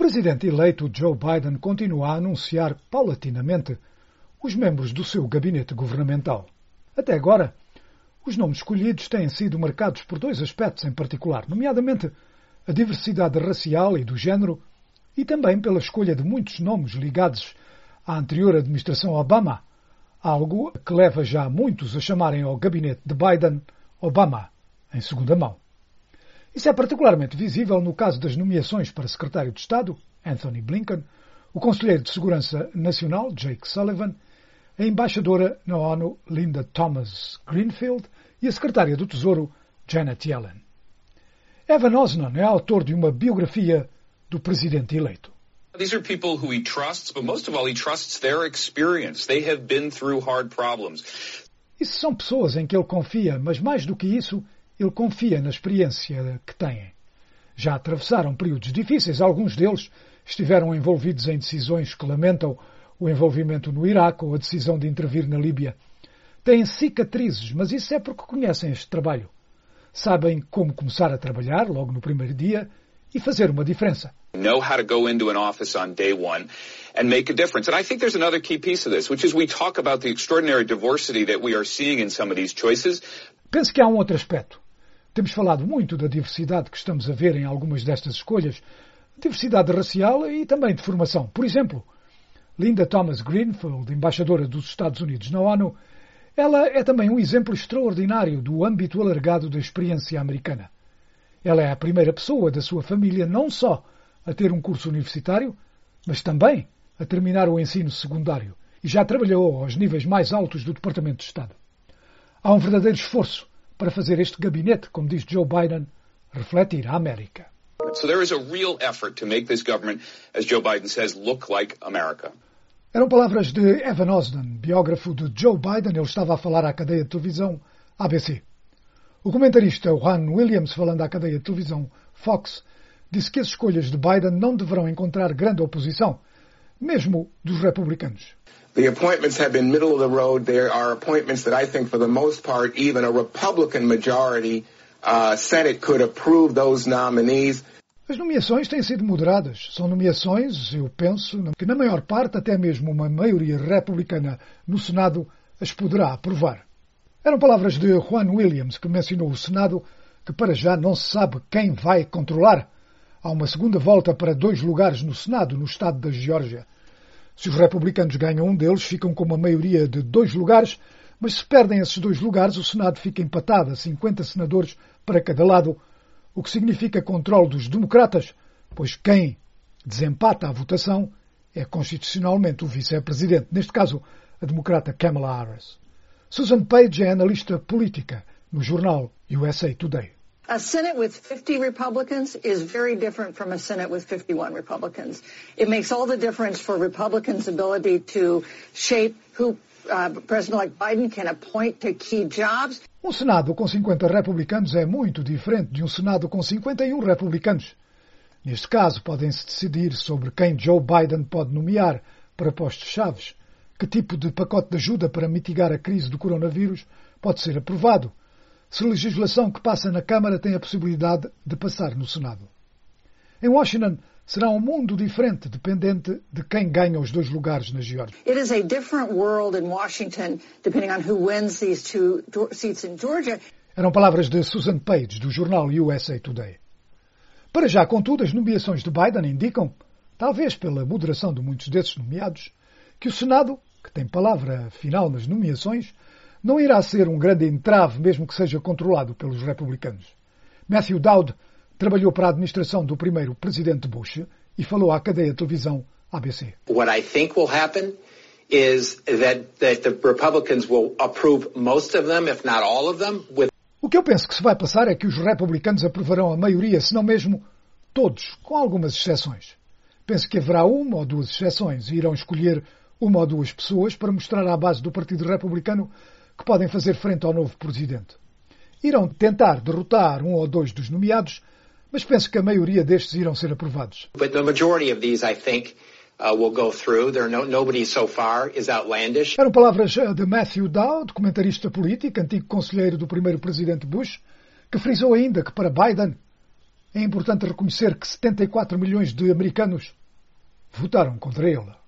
presidente eleito Joe Biden continua a anunciar paulatinamente os membros do seu gabinete governamental. Até agora, os nomes escolhidos têm sido marcados por dois aspectos em particular, nomeadamente a diversidade racial e do género e também pela escolha de muitos nomes ligados à anterior administração Obama, algo que leva já muitos a chamarem ao gabinete de Biden Obama, em segunda mão. Isso é particularmente visível no caso das nomeações para secretário de Estado, Anthony Blinken, o conselheiro de Segurança Nacional, Jake Sullivan, a embaixadora na ONU, Linda Thomas Greenfield, e a secretária do Tesouro, Janet Yellen. Evan Osnon é autor de uma biografia do presidente eleito. These are people who he trusts, but most of all he trusts their experience. They have been through hard problems. Isso são pessoas em que ele confia, mas mais do que isso, ele confia na experiência que têm. Já atravessaram períodos difíceis, alguns deles estiveram envolvidos em decisões que lamentam o envolvimento no Iraque ou a decisão de intervir na Líbia. Têm cicatrizes, mas isso é porque conhecem este trabalho. Sabem como começar a trabalhar logo no primeiro dia e fazer uma diferença. Know how to go into an office on day one and make a difference. And I think there's another key piece of this, which is we talk about the extraordinary diversity that we are seeing in some of these choices. Penso que há um outro aspecto. Temos falado muito da diversidade que estamos a ver em algumas destas escolhas, diversidade racial e também de formação. Por exemplo, Linda Thomas Greenfield, embaixadora dos Estados Unidos na ONU, ela é também um exemplo extraordinário do âmbito alargado da experiência americana. Ela é a primeira pessoa da sua família não só a ter um curso universitário, mas também a terminar o ensino secundário e já trabalhou aos níveis mais altos do Departamento de Estado. Há um verdadeiro esforço para fazer este gabinete, como diz Joe Biden, refletir a América. So there is a real effort to make this government, as Joe Biden says, look like America. Eram palavras de Evan Osden, biógrafo de Joe Biden. Ele estava a falar à cadeia de televisão ABC. O comentarista Juan Williams, falando à cadeia de televisão Fox, disse que as escolhas de Biden não deverão encontrar grande oposição, mesmo dos republicanos. The appointments have been middle of the road. There are appointments that I think, for the most part, even a Republican majority uh, Senate could approve those nominees. As nomeações têm sido moderadas. São nomeações, eu penso, que na maior parte até mesmo uma maioria republicana no Senado as poderá aprovar. Eram palavras de Juan Williams, que mencionou o Senado, que para já não se sabe quem vai controlar. Há uma segunda volta para dois lugares no Senado, no estado da Geórgia. Se os republicanos ganham um deles, ficam com uma maioria de dois lugares, mas se perdem esses dois lugares, o Senado fica empatado a 50 senadores para cada lado, o que significa controle dos democratas, pois quem desempata a votação é constitucionalmente o vice-presidente, neste caso a democrata Kamala Harris. Susan Page é analista política no jornal USA Today. A Senate with 50 Republicans is very different from a Senate with 51 Republicans. It makes all the difference for Republicans' ability to shape who uh, President like Biden can appoint to key jobs. Um Senado com 50 republicanos é muito diferente de um Senado com 51 republicanos. Neste caso, podem-se decidir sobre quem Joe Biden pode nomear para postos chaves, que tipo de pacote de ajuda para mitigar a crise do coronavírus pode ser aprovado, se legislação que passa na Câmara tem a possibilidade de passar no Senado. Em Washington, será um mundo diferente, dependente de quem ganha os dois lugares na Geórgia. It is a different world in Washington, depending on who wins these two seats in Georgia. Eram palavras de Susan Page, do jornal USA Today. Para já, contudo, as nomeações de Biden indicam, talvez pela moderação de muitos desses nomeados, que o Senado, que tem palavra final nas nomeações, não irá ser um grande entrave, mesmo que seja controlado pelos republicanos. Matthew Dowd trabalhou para a administração do primeiro presidente Bush e falou à cadeia de televisão ABC. What I think will happen is that, that the Republicans will approve most of them, if not all of them, with o que eu penso que se vai passar é que os republicanos aprovarão a maioria, se não mesmo todos, com algumas exceções. Penso que haverá uma ou duas exceções e irão escolher uma ou duas pessoas para mostrar à base do Partido Republicano que podem fazer frente ao novo presidente. Irão tentar derrotar um ou dois dos nomeados, mas penso que a maioria destes irão ser aprovados. Uh. Eram palavras uh, de Matthew Dowd, comentarista político, antigo conselheiro do primeiro presidente Bush, que frisou ainda que para Biden é importante reconhecer que 74 milhões de americanos votaram contra ele.